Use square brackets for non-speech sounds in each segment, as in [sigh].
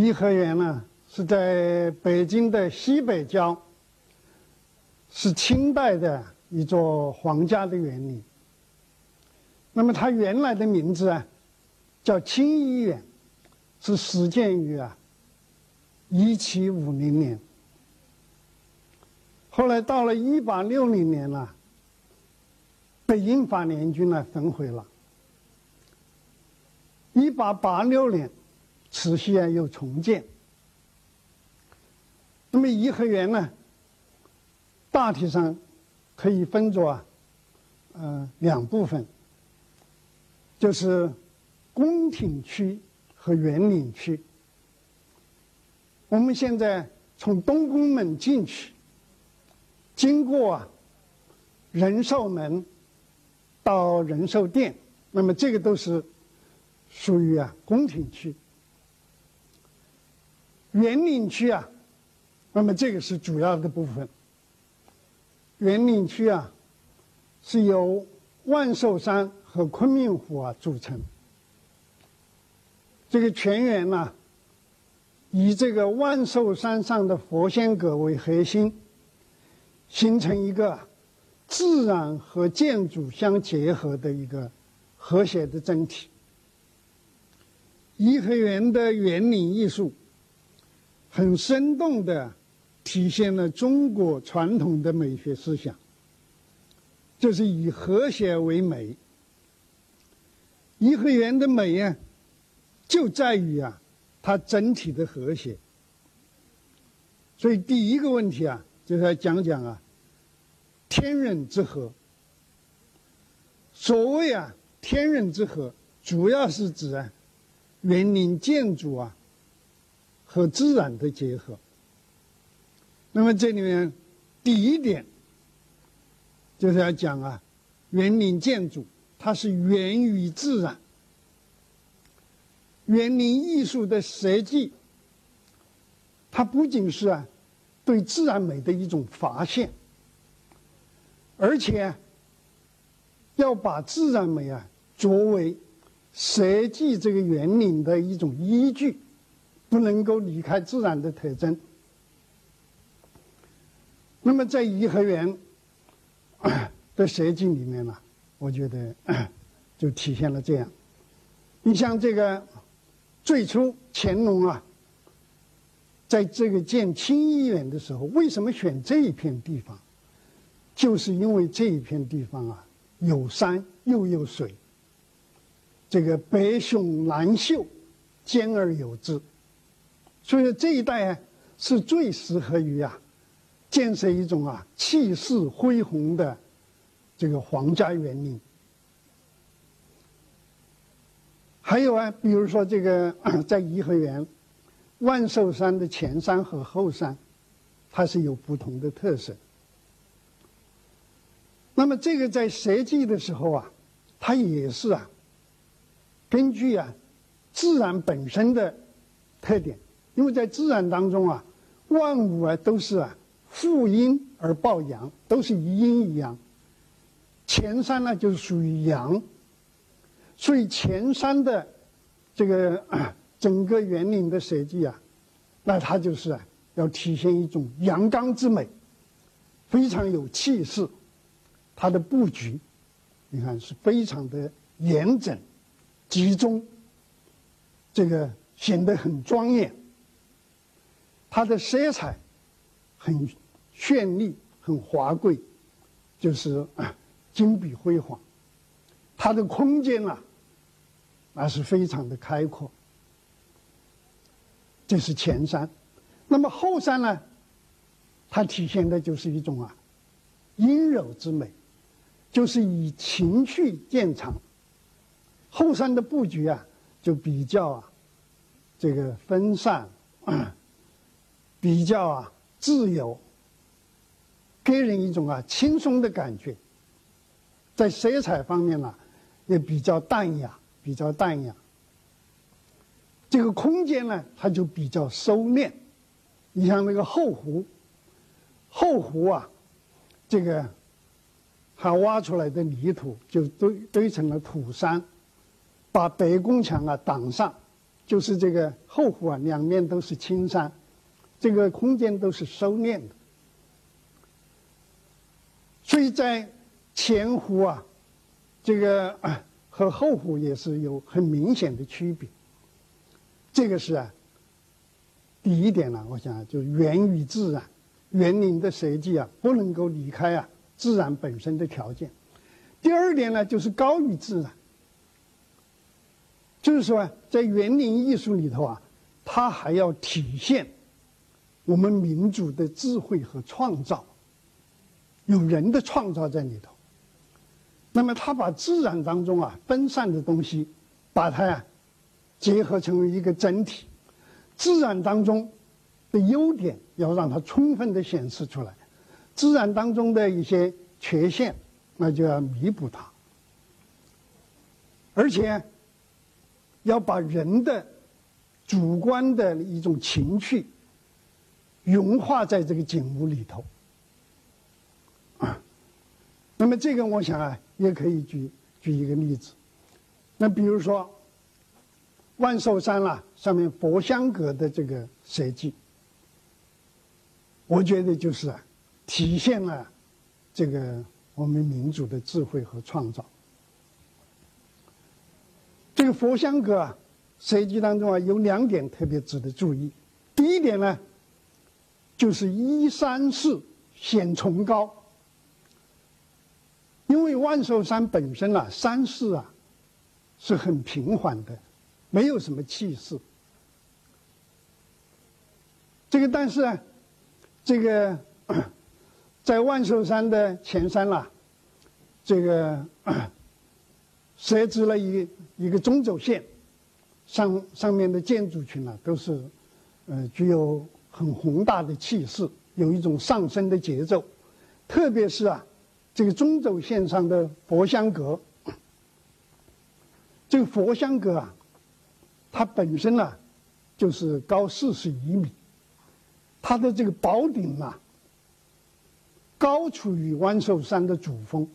颐和园呢是在北京的西北郊，是清代的一座皇家的园林。那么它原来的名字啊，叫清漪园，是始建于啊一七五零年。后来到了一八六零年了，被英法联军呢焚毁了。一八八六年。慈禧啊又重建。那么颐和园呢，大体上可以分作啊，呃两部分，就是宫廷区和园林区。我们现在从东宫门进去，经过啊仁寿门到仁寿殿，那么这个都是属于啊宫廷区。园林区啊，那么这个是主要的部分。园林区啊，是由万寿山和昆明湖啊组成。这个全园呢，以这个万寿山上的佛仙阁为核心，形成一个自然和建筑相结合的一个和谐的整体。颐和园的园林艺术。很生动的体现了中国传统的美学思想，就是以和谐为美。颐和园的美啊，就在于啊，它整体的和谐。所以第一个问题啊，就是要讲讲啊，天人之和。所谓啊，天人之和，主要是指啊，园林建筑啊。和自然的结合。那么这里面第一点就是要讲啊，园林建筑它是源于自然，园林艺术的设计，它不仅是啊对自然美的一种发现，而且要把自然美啊作为设计这个园林的一种依据。不能够离开自然的特征。那么在颐和园 [coughs] 的设计里面呢，我觉得 [coughs] 就体现了这样。你像这个最初乾隆啊，在这个建清漪园的时候，为什么选这一片地方？就是因为这一片地方啊，有山又有水，这个北雄南秀，兼而有之。所以说这一带啊，是最适合于啊，建设一种啊气势恢宏的这个皇家园林。还有啊，比如说这个 [coughs] 在颐和园，万寿山的前山和后山，它是有不同的特色。那么这个在设计的时候啊，它也是啊，根据啊自然本身的特点。因为在自然当中啊，万物啊都是啊负阴而抱阳，都是一阴一阳。前山呢就是属于阳，所以前山的这个 [clears throat] 整个园林的设计啊，那它就是啊要体现一种阳刚之美，非常有气势。它的布局，你看是非常的严整、集中，这个显得很庄严。它的色彩很绚丽、很华贵，就是金碧辉煌。它的空间啊，那是非常的开阔。这是前山，那么后山呢？它体现的就是一种啊阴柔之美，就是以情趣见长。后山的布局啊，就比较啊这个分散。比较啊自由，给人一种啊轻松的感觉。在色彩方面呢，也比较淡雅，比较淡雅。这个空间呢，它就比较收敛。你像那个后湖，后湖啊，这个它挖出来的泥土就堆堆成了土山，把北宫墙啊挡上，就是这个后湖啊，两面都是青山，这个空间都是收敛的，所以在前湖啊，这个和后湖也是有很明显的区别。这个是啊，第一点呢，我想就源于自然，园林的设计啊，不能够离开啊自然本身的条件。第二点呢，就是高于自然。就是说，啊在园林艺术里头啊，它还要体现我们民族的智慧和创造，有人的创造在里头。那么，他把自然当中啊分散的东西，把它呀结合成为一个整体。自然当中的优点要让它充分的显示出来，自然当中的一些缺陷，那就要弥补它，而且。要把人的主观的一种情趣融化在这个景物里头啊。那么这个我想啊，也可以举举一个例子。那比如说万寿山啦，上面佛香阁的这个设计，我觉得就是啊，体现了这个我们民族的智慧和创造。这个佛香阁啊，设计当中啊有两点特别值得注意。第一点呢，就是依山势显崇高。因为万寿山本身啊，山势啊是很平缓的，没有什么气势。这个但是啊，这个在万寿山的前山啦，这个。设置了一一个中轴线，上上面的建筑群呢都是，呃，具有很宏大的气势，有一种上升的节奏。特别是啊，这个中轴线上的佛香阁，这个佛香阁啊，它本身呢就是高四十一米，它的这个宝顶啊，高处于万寿山的主峰。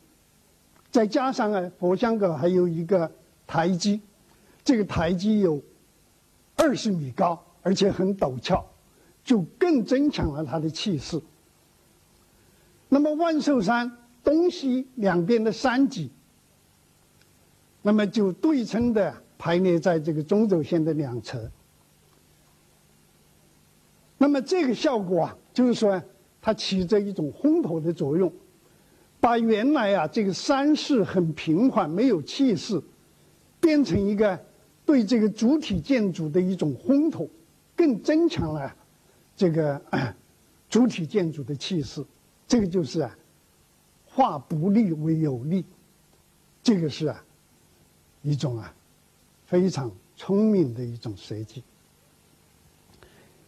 再加上啊，佛香阁还有一个台基，这个台基有二十米高，而且很陡峭，就更增强了它的气势。那么万寿山东西两边的山脊，那么就对称的排列在这个中轴线的两侧。那么这个效果啊，就是说它起着一种烘托的作用。把原来啊这个山势很平缓、没有气势，变成一个对这个主体建筑的一种烘托，更增强了这个 [clears throat] 主体建筑的气势。这个就是啊，化不利为有利，这个是啊一种啊非常聪明的一种设计。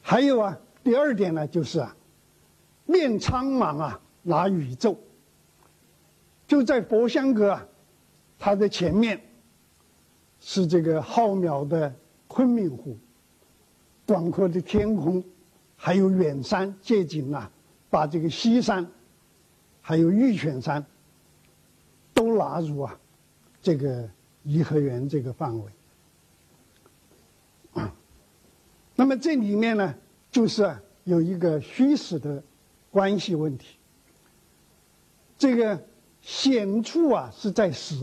还有啊，第二点呢，就是啊，面苍茫啊，拿宇宙。就在佛香阁啊，它的前面是这个浩渺的昆明湖，广阔的天空，还有远山借景啊，把这个西山，还有玉泉山都纳入啊这个颐和园这个范围。那么这里面呢，就是有一个虚实的关系问题，这个。显处啊是在实，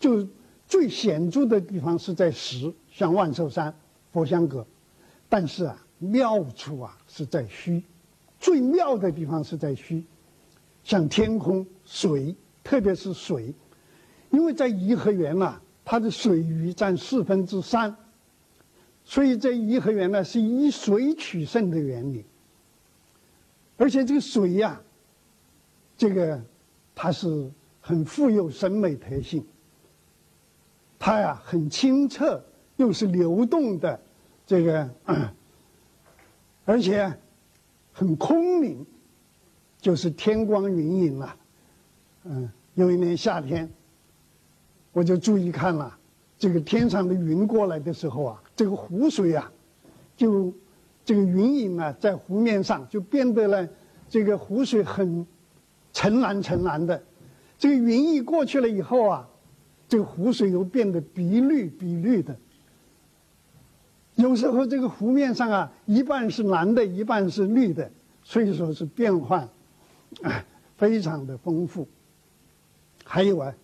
就最显著的地方是在实，像万寿山、佛香阁；但是啊，妙处啊是在虚，最妙的地方是在虚，像天空、水，特别是水，因为在颐和园呐，它的水域占四分之三，所以在颐和园呢是以水取胜的园林，而且这个水呀，这个它是。很富有审美特性，它呀很清澈，又是流动的，这个，而且很空灵，就是天光云影了。嗯，有一年夏天，我就注意看了，这个天上的云过来的时候啊，这个湖水啊，就这个云影啊，在湖面上就变得了，这个湖水很澄蓝澄蓝的。这个云一过去了以后啊，这个湖水又变得碧绿碧绿的。有时候这个湖面上啊，一半是蓝的，一半是绿的，所以说是变换，啊，非常的丰富。还有啊，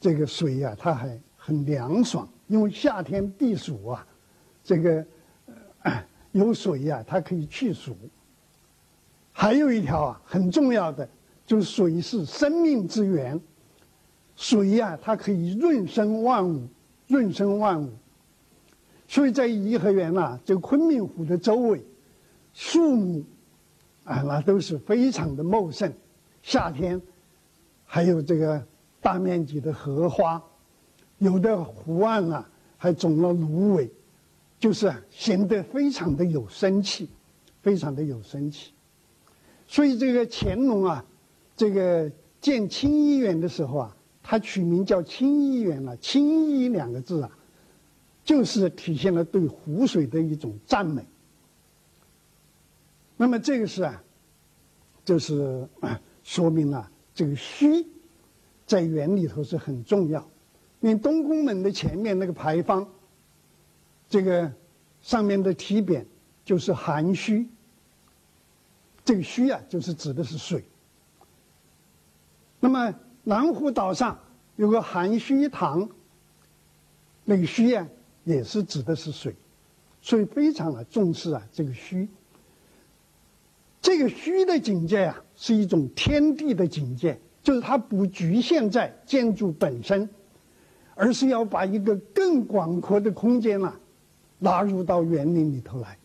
这个水呀，它还很凉爽，因为夏天避暑啊，这个有水呀，它可以去暑。还有一条啊，很重要的，就是水是生命之源，水呀，它可以润生万物，润生万物。所以在颐和园呐，这个昆明湖的周围，树木啊，那都是非常的茂盛。夏天还有这个大面积的荷花，有的湖岸啊还种了芦苇，就是显得非常的有生气，非常的有生气。所以这个乾隆啊，这个建清漪园的时候啊，他取名叫清漪园了。清漪两个字啊，就是体现了对湖水的一种赞美。那么这个是啊，就是说明了这个虚，在园里头是很重要。你东宫门的前面那个牌坊，这个上面的题匾就是含虚。这个虚啊，就是指的是水。那么南湖岛上有个含虚堂，那个虚啊，也是指的是水，所以非常的重视啊这个虚。这个虚的境界啊，是一种天地的境界，就是它不局限在建筑本身，而是要把一个更广阔的空间啊，纳入到园林里头来。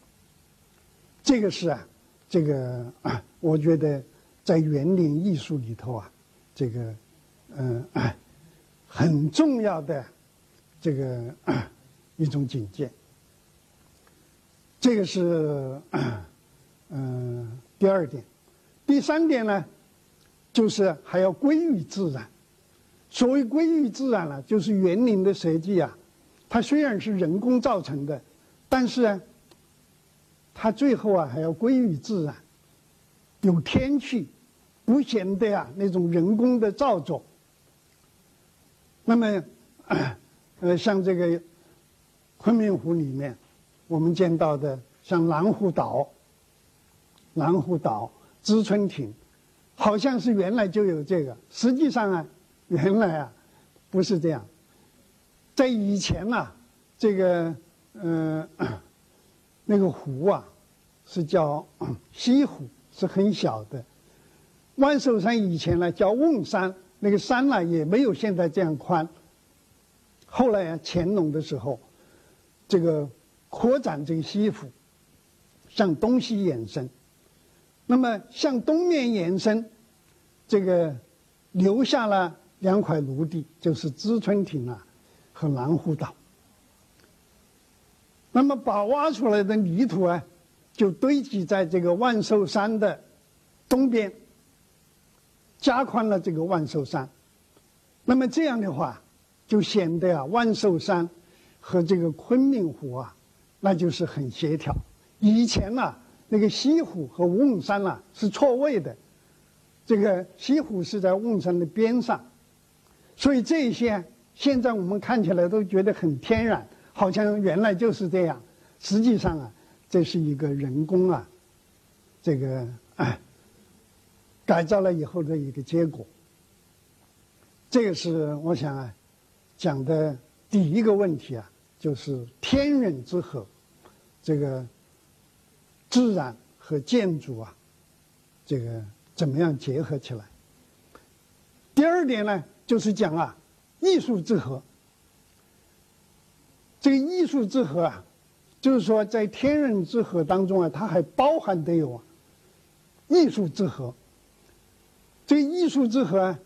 这个是啊。这个啊，我觉得在园林艺术里头啊，这个嗯，很重要的这个一种境界。这个是嗯第二点，第三点呢，就是还要归于自然。所谓归于自然呢，就是园林的设计啊，它虽然是人工造成的，但是呢。它最后啊还要归于自然，有天气，不显得啊那种人工的造作。那么，呃，像这个昆明湖里面，我们见到的像蓝湖岛、蓝湖岛、知春亭，好像是原来就有这个，实际上啊，原来啊不是这样，在以前呐，这个嗯。那个湖啊，是叫 [coughs] 西湖，是很小的。万寿山以前呢叫瓮山，那个山呢也没有现在这样宽。后来啊，乾隆的时候，这个扩展这个西湖，向东西延伸。那么向东面延伸，这个留下了两块陆地，就是知春亭啊和南湖岛。那么把挖出来的泥土啊，就堆积在这个万寿山的东边，加宽了这个万寿山。那么这样的话，就显得啊万寿山和这个昆明湖啊，那就是很协调。以前呢，那个西湖和瓮山啊是错位的，这个西湖是在瓮山的边上，所以这一些现在我们看起来都觉得很天然。好像原来就是这样，实际上啊，这是一个人工啊，这个改造了以后的一个结果。这个是我想啊讲的第一个问题啊，就是天人之和，这个自然和建筑啊，这个怎么样结合起来？第二点呢，就是讲啊艺术之和。这个艺术之和啊，就是说在天人之和当中啊，它还包含的有艺术之和。这个艺术之和啊，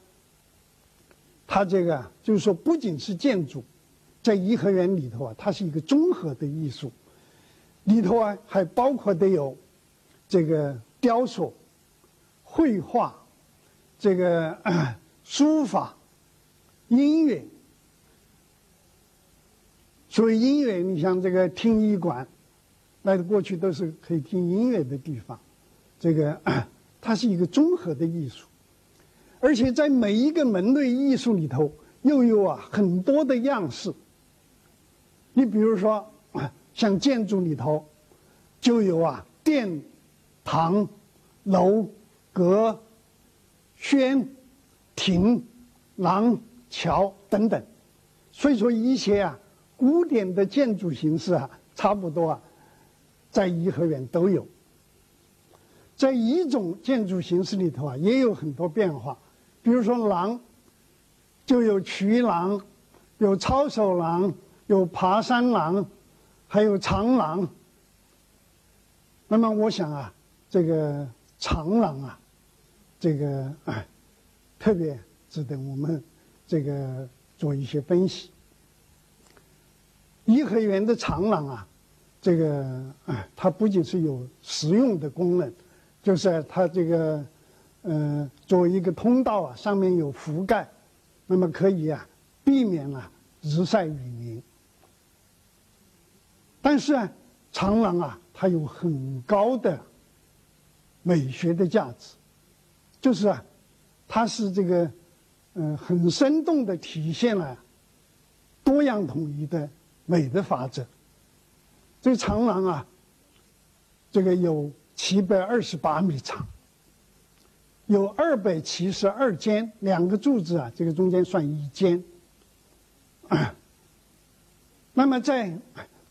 它这个就是说不仅是建筑，在颐和园里头啊，它是一个综合的艺术，里头啊还包括的有这个雕塑、绘画、这个 [clears throat] 书法、音乐。所以音乐，你像这个听艺馆，那个过去都是可以听音乐的地方。这个 [clears throat] 它是一个综合的艺术，而且在每一个门类艺术里头，又有啊很多的样式。你比如说，像建筑里头，就有啊殿、堂、楼、阁、轩、亭、廊、桥等等。所以说一些啊古典的建筑形式啊，差不多啊，在颐和园都有。在一种建筑形式里头啊，也有很多变化。比如说廊，就有曲廊，有抄手廊，有爬山廊，还有长廊。那么我想啊，这个长廊啊，这个哎，特别值得我们这个做一些分析。颐和园的长廊啊，这个哎，它不仅是有实用的功能。就是它这个，呃，作为一个通道啊，上面有覆盖，那么可以啊，避免了日晒雨淋。但是啊，长廊啊，它有很高的美学的价值，就是啊，它是这个，嗯，很生动的体现了多样统一的美的法则。这个长廊啊，这个有。七百二十八米长，有二百七十二间，两个柱子啊，这个中间算一间。[coughs] 那么在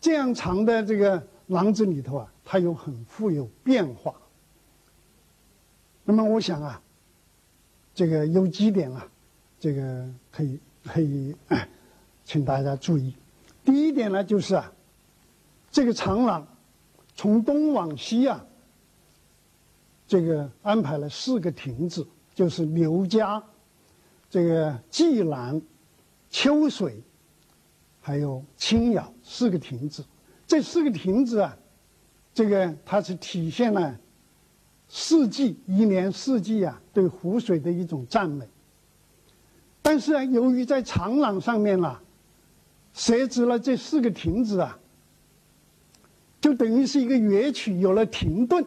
这样长的这个廊子里头啊，它有很富有变化。那么我想啊，这个有几点啊，这个可以可以，请大家注意。第一点呢，就是啊，这个长廊从东往西啊。这个安排了四个亭子，就是刘家、这个蓟兰、秋水，还有青瑶四个亭子。这四个亭子啊，这个它是体现了四季一年四季啊对湖水的一种赞美。但是啊，由于在长廊上面呢，设置了这四个亭子啊，就等于是一个乐曲有了停顿。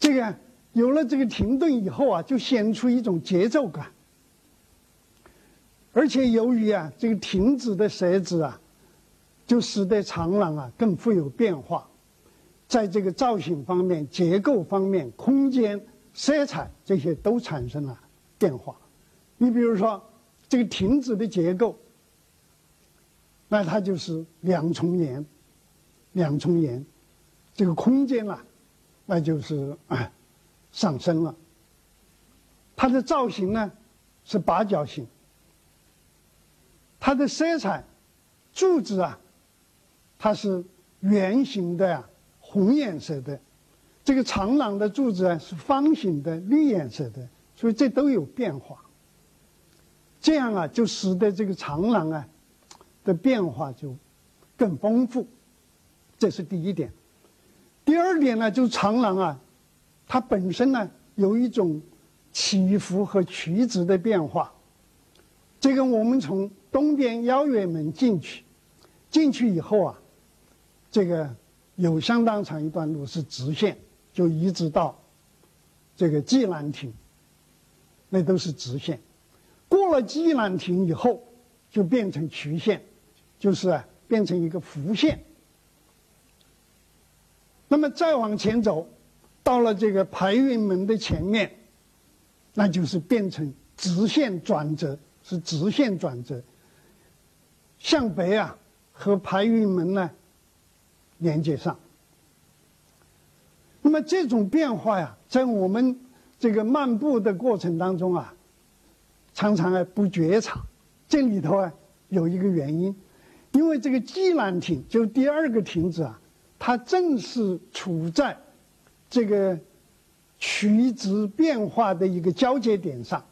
这个有了这个停顿以后啊，就显出一种节奏感。而且由于啊这个亭子的设置啊，就使得长廊啊更富有变化，在这个造型方面、结构方面、空间、色彩这些都产生了变化。你比如说这个亭子的结构，那它就是两重檐，两重檐，这个空间啊。那就是上升了。它的造型呢是八角形，它的色彩，柱子啊，它是圆形的呀，红颜色的；这个长廊的柱子啊是方形的，绿颜色的。所以这都有变化。这样啊，就使得这个长廊啊的变化就更丰富。这是第一点。第二点呢，就是长廊啊，它本身呢有一种起伏和曲直的变化。这个我们从东边邀月门进去，进去以后啊，这个有相当长一段路是直线，就一直到这个蓟兰亭，那都是直线。过了蓟兰亭以后，就变成曲线，就是变成一个弧线。那么再往前走，到了这个排云门的前面，那就是变成直线转折，是直线转折。向北啊，和排云门呢连接上。那么这种变化呀，在我们这个漫步的过程当中啊，常常啊不觉察。这里头啊有一个原因，因为这个蓟兰亭就第二个亭子啊。它正是处在这个曲直变化的一个交接点上，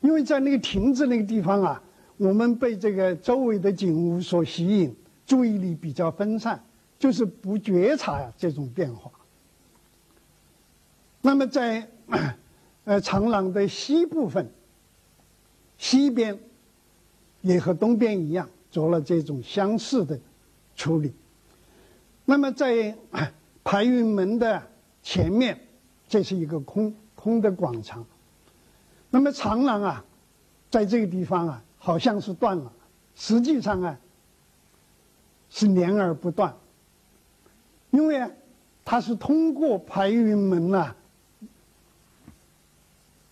因为在那个亭子那个地方啊，我们被这个周围的景物所吸引，注意力比较分散，就是不觉察呀这种变化。那么在呃长廊的西部分，西边也和东边一样，做了这种相似的处理。那么在排云门的前面，这是一个空空的广场。那么长廊啊，在这个地方啊，好像是断了。实际上啊，是连而不断，因为它是通过排云门呐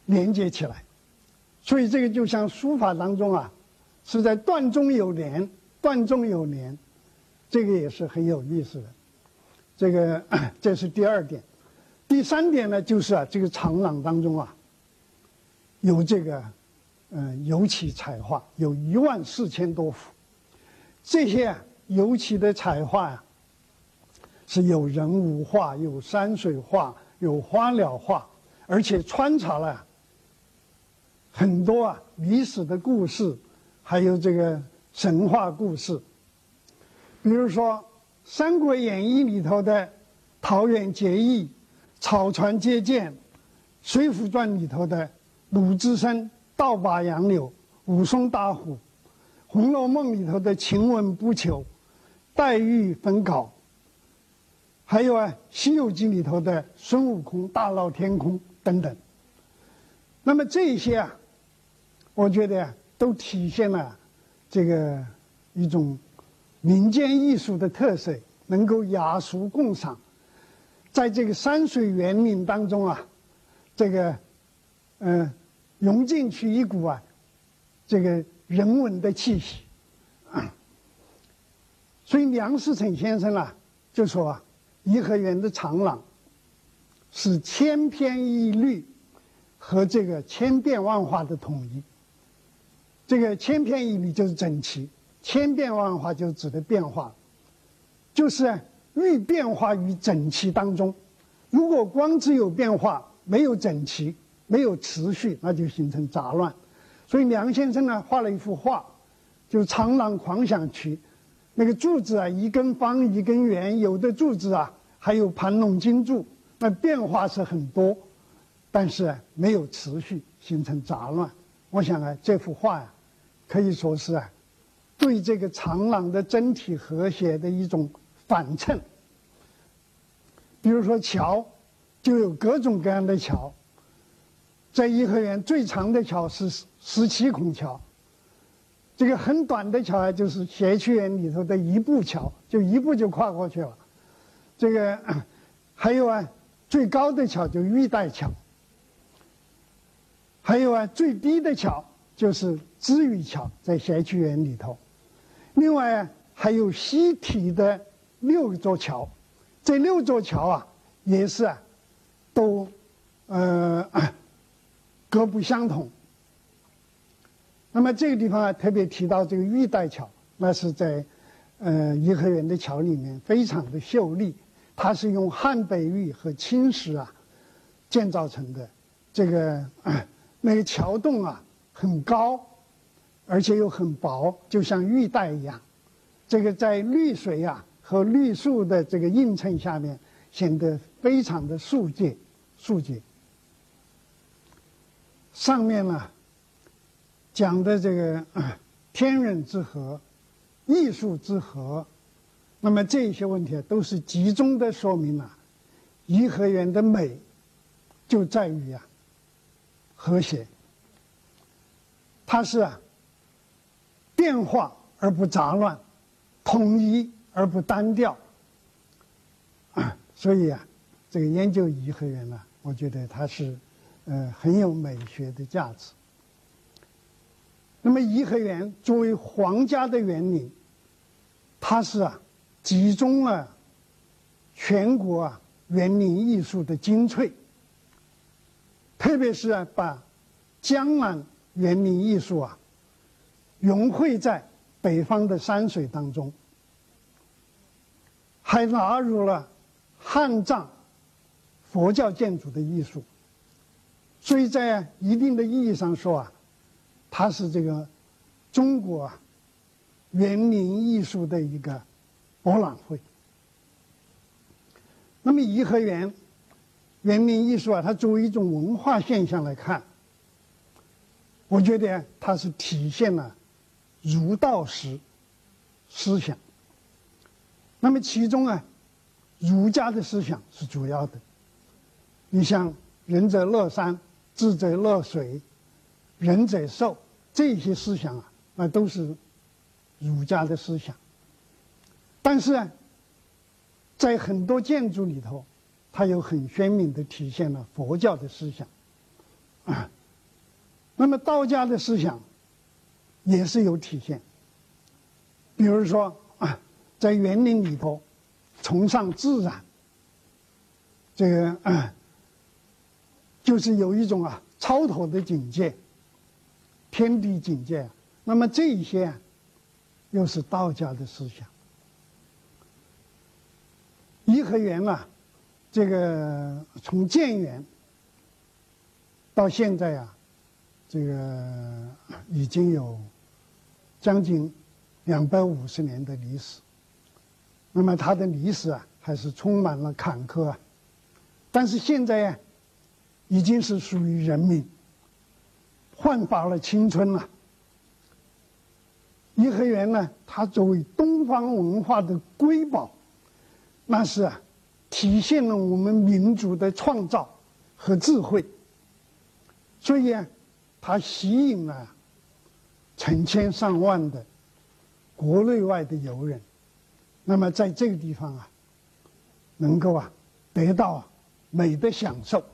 连接起来，所以这个就像书法当中啊，是在段中有连，段中有连，这个也是很有意思的。这个这是第二点，第三点呢，就是啊，这个长廊当中啊，有这个嗯油漆彩画，有一万四千多幅，这些油漆的彩画呀，是有人物画，有山水画，有花鸟画，而且穿插了很多啊历史的故事，还有这个神话故事，比如说。《三国演义》里头的桃园结义、草船借箭，《水浒传》里头的鲁智深倒拔杨柳、武松打虎，《红楼梦》里头的晴雯不求、黛玉焚稿，还有啊，《西游记》里头的孙悟空大闹天宫等等。那么这些啊，我觉得啊都体现了这个一种。民间艺术的特色能够雅俗共赏，在这个山水园林当中啊，这个，嗯，融进去一股啊，这个人文的气息。所以梁思成先生啊，就说啊，颐和园的长廊是千篇一律和这个千变万化的统一。这个千篇一律就是整齐。千变万化就是指的变化，就是欲变化于整齐当中。如果光只有变化，没有整齐，没有持续，那就形成杂乱。所以梁先生呢画了一幅画，就长廊狂想曲，那个柱子啊一根方一根圆，有的柱子啊还有盘龙金柱，那变化是很多，但是没有持续，形成杂乱。我想啊这幅画呀，可以说是啊。对这个长廊的整体和谐的一种反衬。比如说桥，就有各种各样的桥。在颐和园最长的桥是十七孔桥，这个很短的桥啊，就是谐趣园里头的一步桥，就一步就跨过去了。这个 [clears throat] 还有啊，最高的桥就玉带桥，还有啊，最低的桥就是知雨桥，在谐趣园里头。另外啊还有西体的六座桥，这六座桥啊，也是啊，都呃各不相同。那么这个地方，特别提到这个玉带桥，那是在呃颐和园的桥里面非常的秀丽，它是用汉北玉和青石啊建造成的，这个那个桥洞啊很高。而且又很薄，就像玉带一样。这个在绿水啊和绿树的这个映衬下面，显得非常的素洁、素洁。上面呢讲的这个 [coughs] 天人之和、艺术之和，那么这些问题都是集中的说明了颐和园的美，就在于啊和谐。它是啊。变化而不杂乱，统一而不单调。[coughs] 所以啊，这个研究颐和园呢，我觉得它是，呃，很有美学的价值。那么颐和园作为皇家的园林，它是啊，集中了全国啊园林艺术的精粹，特别是啊，把江南园林艺术啊。融汇在北方的山水当中，还纳入了汉藏佛教建筑的艺术，所以在一定的意义上说啊，它是这个中国园林艺术的一个博览会。那么颐和园园林艺术啊，它作为一种文化现象来看，我觉得它是体现了。儒道史思想，那么其中啊，儒家的思想是主要的。你像“仁者乐山，智者乐水，仁者寿”这些思想啊，那都是儒家的思想。但是啊，在很多建筑里头，它有很鲜明的体现了佛教的思想啊。那么道家的思想也是有体现，比如说啊，在园林里头崇尚自然，这个啊，就是有一种啊超脱的境界，天地境界。那么这一些啊，又是道家的思想。颐和园啊，这个从建园到现在啊。这个已经有将近两百五十年的历史，那么它的历史啊，还是充满了坎坷啊。但是现在啊，已经是属于人民，焕发了青春了。颐和园呢，它作为东方文化的瑰宝，那是啊，体现了我们民族的创造和智慧，所以啊。它吸引了成千上万的国内外的游人，那么在这个地方啊，能够啊得到美的享受。